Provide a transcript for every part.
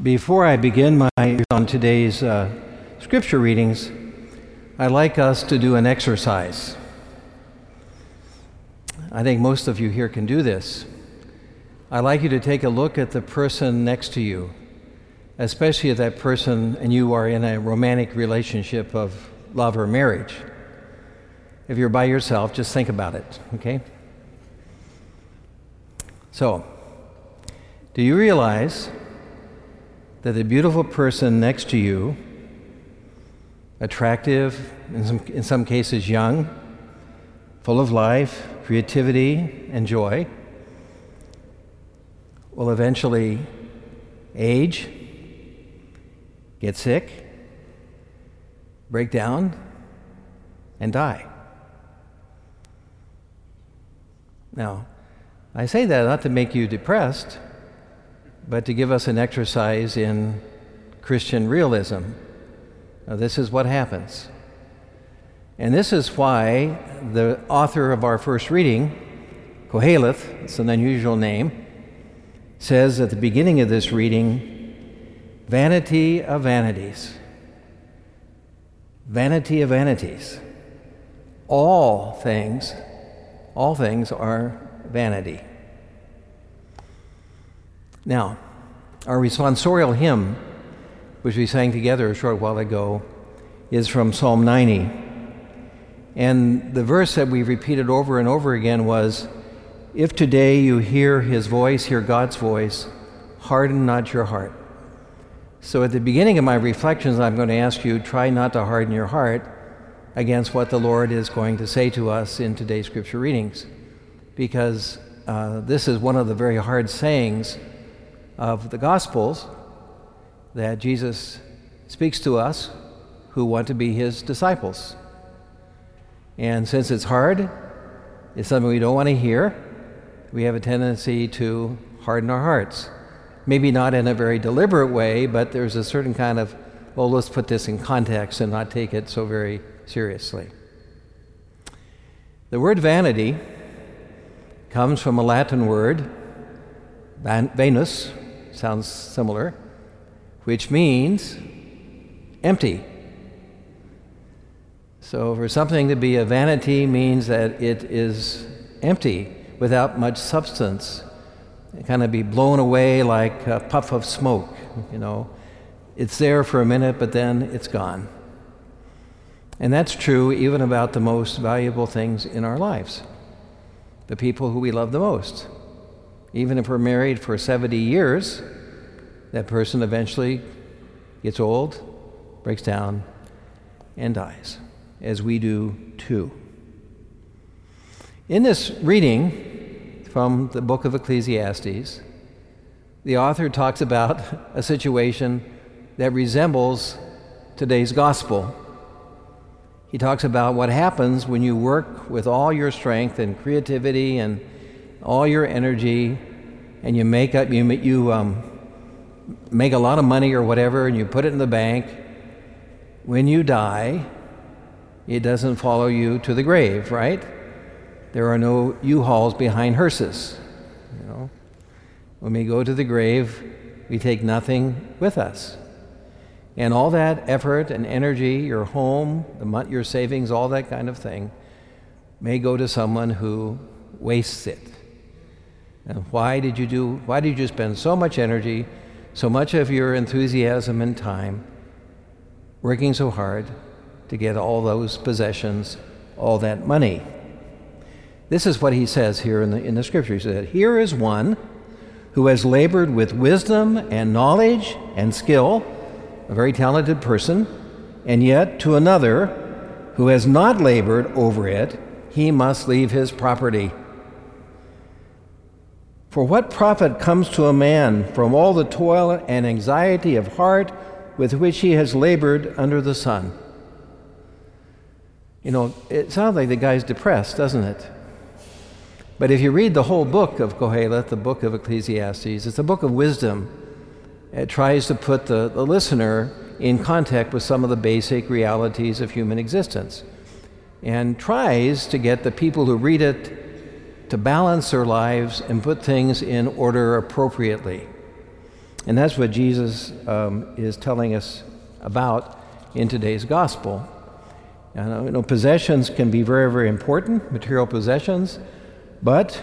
Before I begin my on today's uh, scripture readings, I'd like us to do an exercise. I think most of you here can do this. I'd like you to take a look at the person next to you, especially if that person and you are in a romantic relationship of love or marriage. If you're by yourself, just think about it, okay? So, do you realize that the beautiful person next to you, attractive, in some, in some cases young, full of life, creativity, and joy, will eventually age, get sick, break down, and die. Now, I say that not to make you depressed, but to give us an exercise in Christian realism. Now, this is what happens. And this is why the author of our first reading, Koheleth, it's an unusual name, says at the beginning of this reading, vanity of vanities. Vanity of vanities. All things, all things are vanity. Now, our responsorial hymn, which we sang together a short while ago, is from Psalm 90. And the verse that we repeated over and over again was If today you hear his voice, hear God's voice, harden not your heart. So at the beginning of my reflections, I'm going to ask you try not to harden your heart against what the Lord is going to say to us in today's scripture readings, because uh, this is one of the very hard sayings of the Gospels that Jesus speaks to us who want to be his disciples. And since it's hard, it's something we don't want to hear, we have a tendency to harden our hearts. Maybe not in a very deliberate way, but there's a certain kind of, well, let's put this in context and not take it so very seriously. The word vanity comes from a Latin word, vanus, sounds similar, which means empty. So, for something to be a vanity means that it is empty without much substance. It kind of be blown away like a puff of smoke, you know. It's there for a minute, but then it's gone. And that's true even about the most valuable things in our lives the people who we love the most. Even if we're married for 70 years, that person eventually gets old, breaks down, and dies, as we do too. In this reading from the book of Ecclesiastes, the author talks about a situation that resembles today's gospel. He talks about what happens when you work with all your strength and creativity and all your energy, and you make up, you, you um, make a lot of money or whatever, and you put it in the bank. When you die, it doesn't follow you to the grave, right? There are no U-Hauls behind hearses. You know, when we go to the grave, we take nothing with us. And all that effort and energy, your home, the, your savings, all that kind of thing, may go to someone who wastes it. And why did you do? Why did you spend so much energy, so much of your enthusiasm and time, working so hard to get all those possessions, all that money? This is what he says here in the, in the scripture. He said, Here is one who has labored with wisdom and knowledge and skill, a very talented person, and yet to another who has not labored over it, he must leave his property. For what profit comes to a man from all the toil and anxiety of heart with which he has labored under the sun? You know, it sounds like the guy's depressed, doesn't it? But if you read the whole book of Koheleth, the book of Ecclesiastes, it's a book of wisdom. It tries to put the, the listener in contact with some of the basic realities of human existence and tries to get the people who read it to balance their lives and put things in order appropriately. And that's what Jesus um, is telling us about in today's gospel. And, you know, possessions can be very, very important, material possessions, but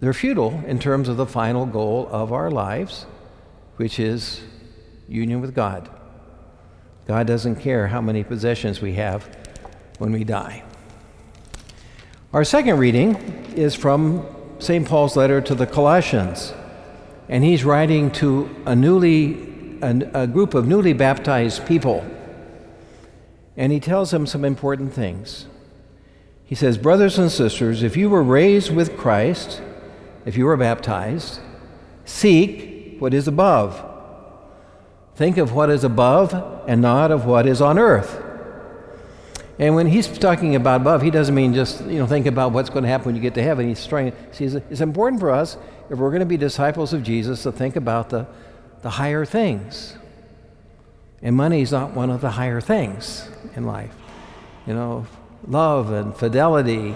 they're futile in terms of the final goal of our lives, which is union with God. God doesn't care how many possessions we have when we die. Our second reading is from St. Paul's letter to the Colossians, and he's writing to a newly a, a group of newly baptized people. And he tells them some important things. He says, Brothers and sisters, if you were raised with Christ, if you were baptized, seek what is above. Think of what is above and not of what is on earth. And when he's talking about above, he doesn't mean just, you know, think about what's going to happen when you get to heaven. He's trying, see, it's important for us, if we're going to be disciples of Jesus, to think about the, the higher things. And money is not one of the higher things in life. You know, love and fidelity,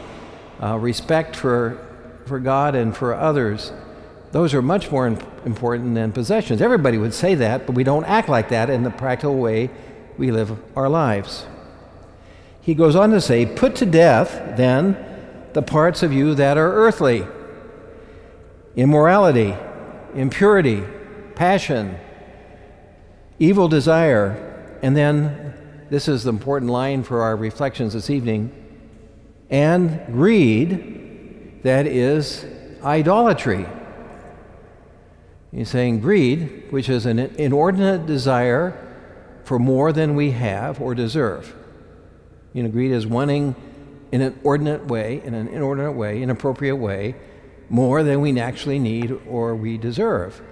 uh, respect for, for God and for others, those are much more important than possessions. Everybody would say that, but we don't act like that in the practical way we live our lives. He goes on to say, Put to death, then, the parts of you that are earthly immorality, impurity, passion, evil desire, and then this is the important line for our reflections this evening and greed, that is idolatry. He's saying greed, which is an inordinate desire for more than we have or deserve. You know, greed is wanting in an ordinate way, in an inordinate way, inappropriate way, more than we actually need or we deserve.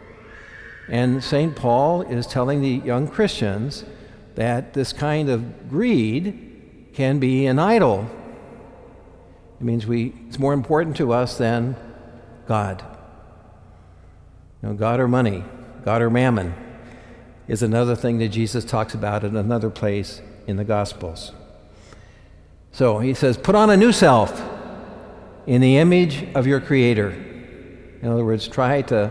And St. Paul is telling the young Christians that this kind of greed can be an idol. It means we, it's more important to us than God. You know, God or money, God or mammon is another thing that Jesus talks about in another place in the Gospels. So he says, put on a new self in the image of your Creator. In other words, try to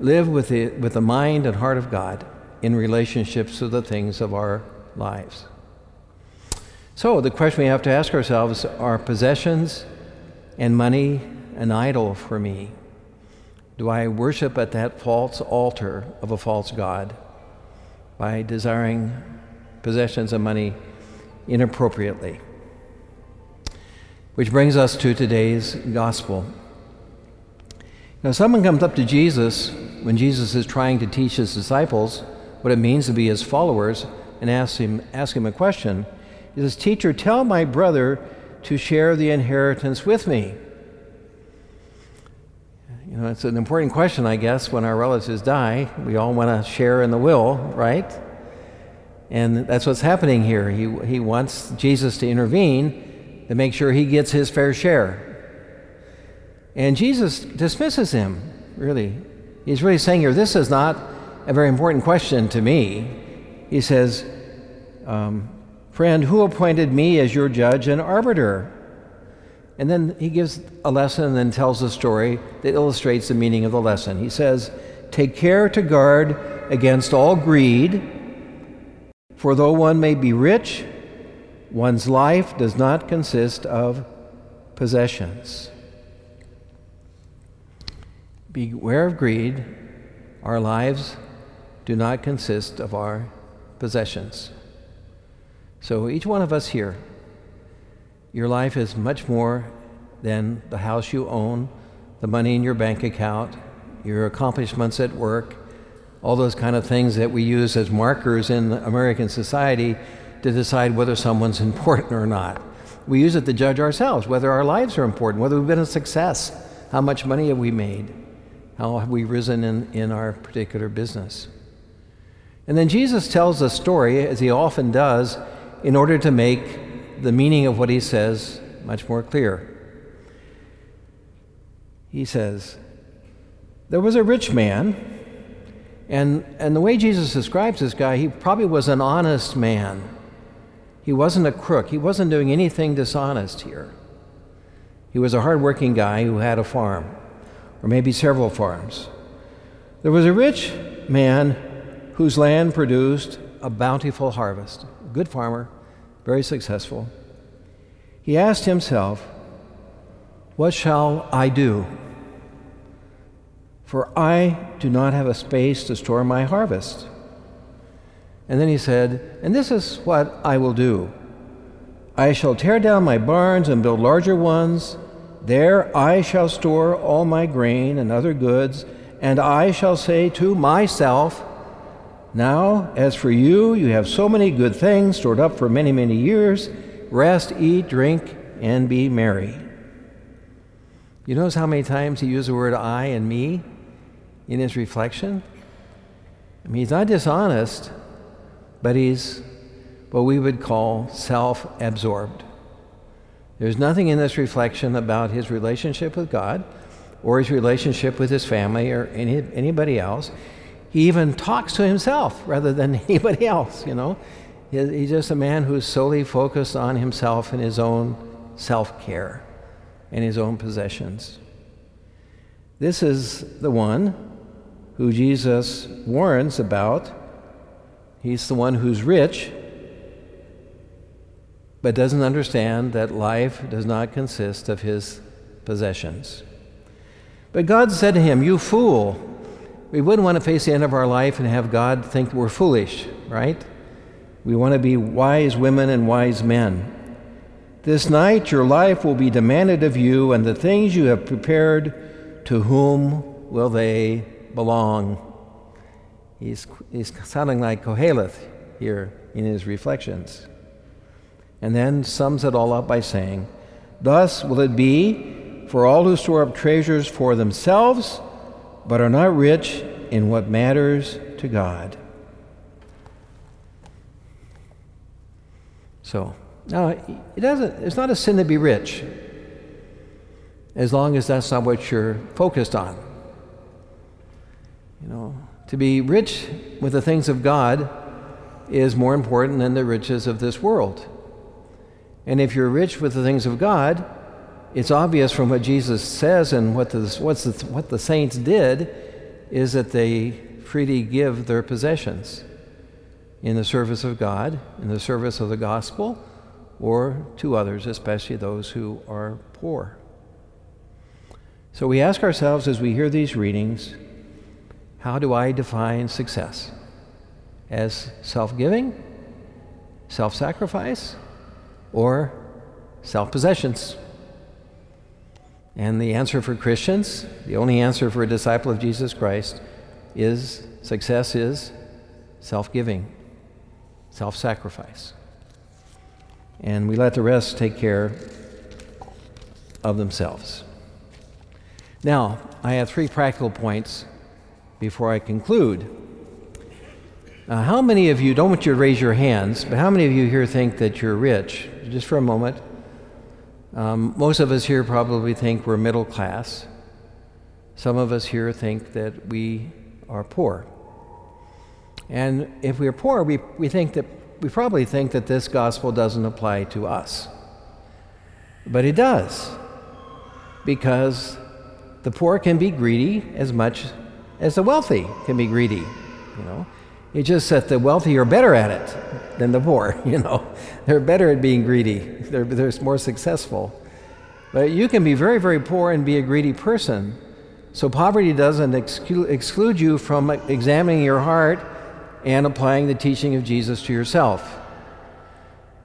live with the, with the mind and heart of God in relationships to the things of our lives. So the question we have to ask ourselves are possessions and money an idol for me? Do I worship at that false altar of a false God by desiring possessions and money inappropriately? Which brings us to today's gospel. Now, someone comes up to Jesus when Jesus is trying to teach his disciples what it means to be his followers and asks him, ask him a question. He says, Teacher, tell my brother to share the inheritance with me. You know, it's an important question, I guess, when our relatives die. We all want to share in the will, right? And that's what's happening here. He, he wants Jesus to intervene to make sure he gets his fair share. And Jesus dismisses him, really. He's really saying here, this is not a very important question to me. He says, um, Friend, who appointed me as your judge and arbiter? And then he gives a lesson and then tells a story that illustrates the meaning of the lesson. He says, Take care to guard against all greed, for though one may be rich, One's life does not consist of possessions. Beware of greed. Our lives do not consist of our possessions. So, each one of us here, your life is much more than the house you own, the money in your bank account, your accomplishments at work, all those kind of things that we use as markers in American society to decide whether someone's important or not. We use it to judge ourselves, whether our lives are important, whether we've been a success, how much money have we made, how have we risen in, in our particular business. And then Jesus tells a story, as he often does, in order to make the meaning of what he says much more clear. He says, There was a rich man, and, and the way Jesus describes this guy, he probably was an honest man. He wasn't a crook. He wasn't doing anything dishonest here. He was a hardworking guy who had a farm, or maybe several farms. There was a rich man whose land produced a bountiful harvest. A good farmer, very successful. He asked himself, What shall I do? For I do not have a space to store my harvest. And then he said, And this is what I will do I shall tear down my barns and build larger ones. There I shall store all my grain and other goods, and I shall say to myself, Now, as for you, you have so many good things stored up for many, many years. Rest, eat, drink, and be merry. You notice how many times he used the word I and me in his reflection? I mean, he's not dishonest, but he's what we would call self absorbed. There's nothing in this reflection about his relationship with God or his relationship with his family or any, anybody else. He even talks to himself rather than anybody else, you know. He's just a man who's solely focused on himself and his own self care and his own possessions. This is the one who Jesus warns about. He's the one who's rich but doesn't understand that life does not consist of his possessions. But God said to him, You fool! We wouldn't want to face the end of our life and have God think we're foolish, right? We want to be wise women and wise men. This night your life will be demanded of you, and the things you have prepared, to whom will they belong? He's, he's sounding like Koheleth here in his reflections and then sums it all up by saying, Thus will it be for all who store up treasures for themselves, but are not rich in what matters to God. So, now, it doesn't, it's not a sin to be rich, as long as that's not what you're focused on. You know, to be rich with the things of God is more important than the riches of this world. And if you're rich with the things of God, it's obvious from what Jesus says and what the, the, what the saints did is that they freely give their possessions in the service of God, in the service of the gospel, or to others, especially those who are poor. So we ask ourselves as we hear these readings how do I define success? As self giving? Self sacrifice? or self possessions? And the answer for Christians, the only answer for a disciple of Jesus Christ, is success is self giving, self sacrifice. And we let the rest take care of themselves. Now, I have three practical points before I conclude. Uh, how many of you, don't want you to raise your hands, but how many of you here think that you're rich? Just for a moment. Um, most of us here probably think we're middle class. Some of us here think that we are poor. And if we're poor, we, we think that we probably think that this gospel doesn't apply to us. But it does. Because the poor can be greedy as much as the wealthy can be greedy, you know. It's just that the wealthy are better at it than the poor, you know. They're better at being greedy, they're, they're more successful. But you can be very, very poor and be a greedy person. So poverty doesn't exclu- exclude you from examining your heart and applying the teaching of Jesus to yourself.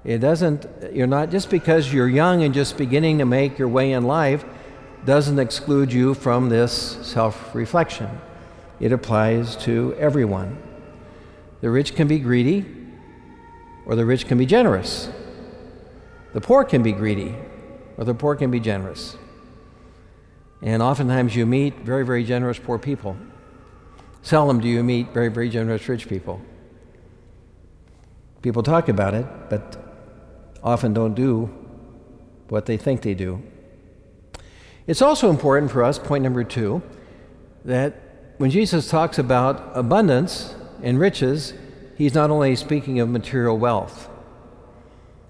It doesn't, you're not, just because you're young and just beginning to make your way in life, doesn't exclude you from this self reflection. It applies to everyone. The rich can be greedy, or the rich can be generous. The poor can be greedy, or the poor can be generous. And oftentimes you meet very, very generous poor people. Seldom do you meet very, very generous rich people. People talk about it, but often don't do what they think they do. It's also important for us, point number two, that when Jesus talks about abundance, and riches, he's not only speaking of material wealth.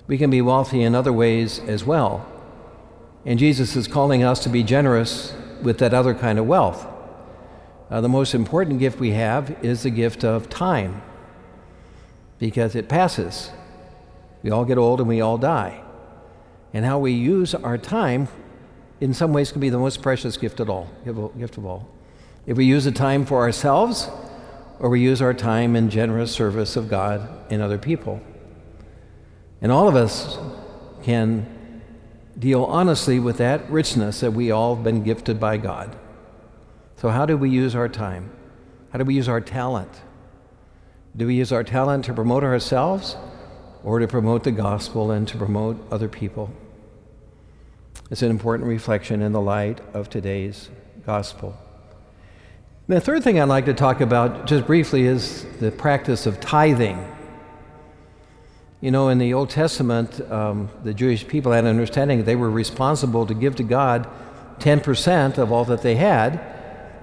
We can be wealthy in other ways as well. And Jesus is calling us to be generous with that other kind of wealth. uh, the most important gift we have is the gift of time because it passes. We all get old and we all die. And how we use our time, in some ways, can be the most precious gift of all. Gift of all. If we use the time for ourselves, or we use our time in generous service of God and other people. And all of us can deal honestly with that richness that we all have been gifted by God. So, how do we use our time? How do we use our talent? Do we use our talent to promote ourselves or to promote the gospel and to promote other people? It's an important reflection in the light of today's gospel. The third thing I'd like to talk about just briefly is the practice of tithing. You know, in the Old Testament, um, the Jewish people had an understanding that they were responsible to give to God 10% of all that they had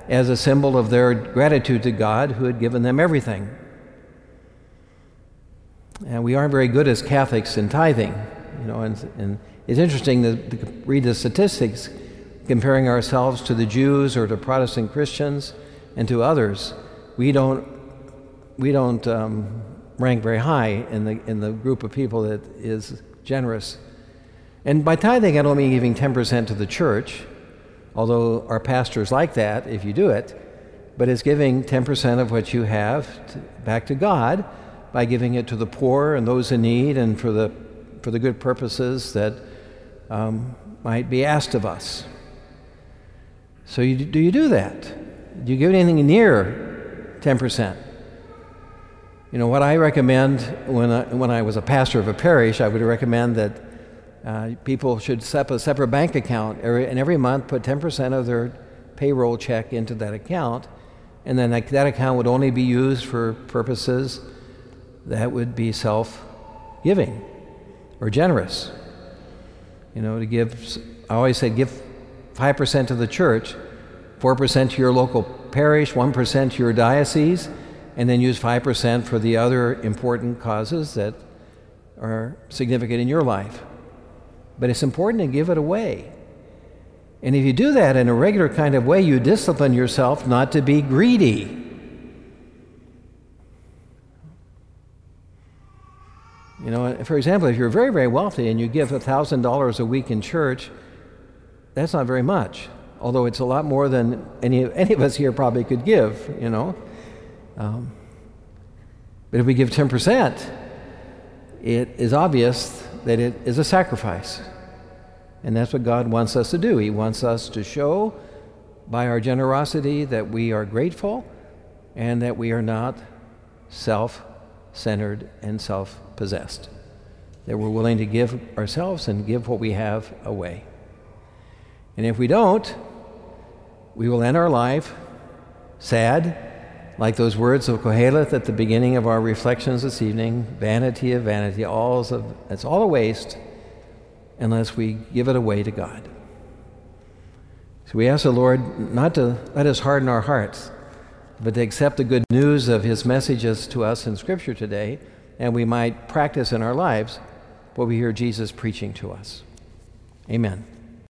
as a symbol of their gratitude to God who had given them everything. And we aren't very good as Catholics in tithing. You know, and, and it's interesting to, to read the statistics comparing ourselves to the Jews or to Protestant Christians and to others. We don't, we don't um, rank very high in the, in the group of people that is generous. And by tithing, I don't mean giving 10% to the church, although our pastors like that if you do it, but it's giving 10% of what you have to, back to God by giving it to the poor and those in need and for the, for the good purposes that um, might be asked of us. So, you, do you do that? Do you give anything near 10%? You know, what I recommend when I, when I was a pastor of a parish, I would recommend that uh, people should set up a separate bank account every, and every month put 10% of their payroll check into that account. And then that, that account would only be used for purposes that would be self giving or generous. You know, to give, I always say give 5% to the church, 4% to your local parish, 1% to your diocese, and then use 5% for the other important causes that are significant in your life. But it's important to give it away. And if you do that in a regular kind of way, you discipline yourself not to be greedy. You know, for example, if you're very, very wealthy and you give $1,000 a week in church, that's not very much, although it's a lot more than any, any of us here probably could give, you know. Um, but if we give 10%, it is obvious that it is a sacrifice. And that's what God wants us to do. He wants us to show by our generosity that we are grateful and that we are not self centered and self possessed. That we're willing to give ourselves and give what we have away. And if we don't, we will end our life sad, like those words of Koheleth at the beginning of our reflections this evening vanity of vanity, all of, it's all a waste unless we give it away to God. So we ask the Lord not to let us harden our hearts but to accept the good news of his messages to us in Scripture today, and we might practice in our lives what we hear Jesus preaching to us. Amen.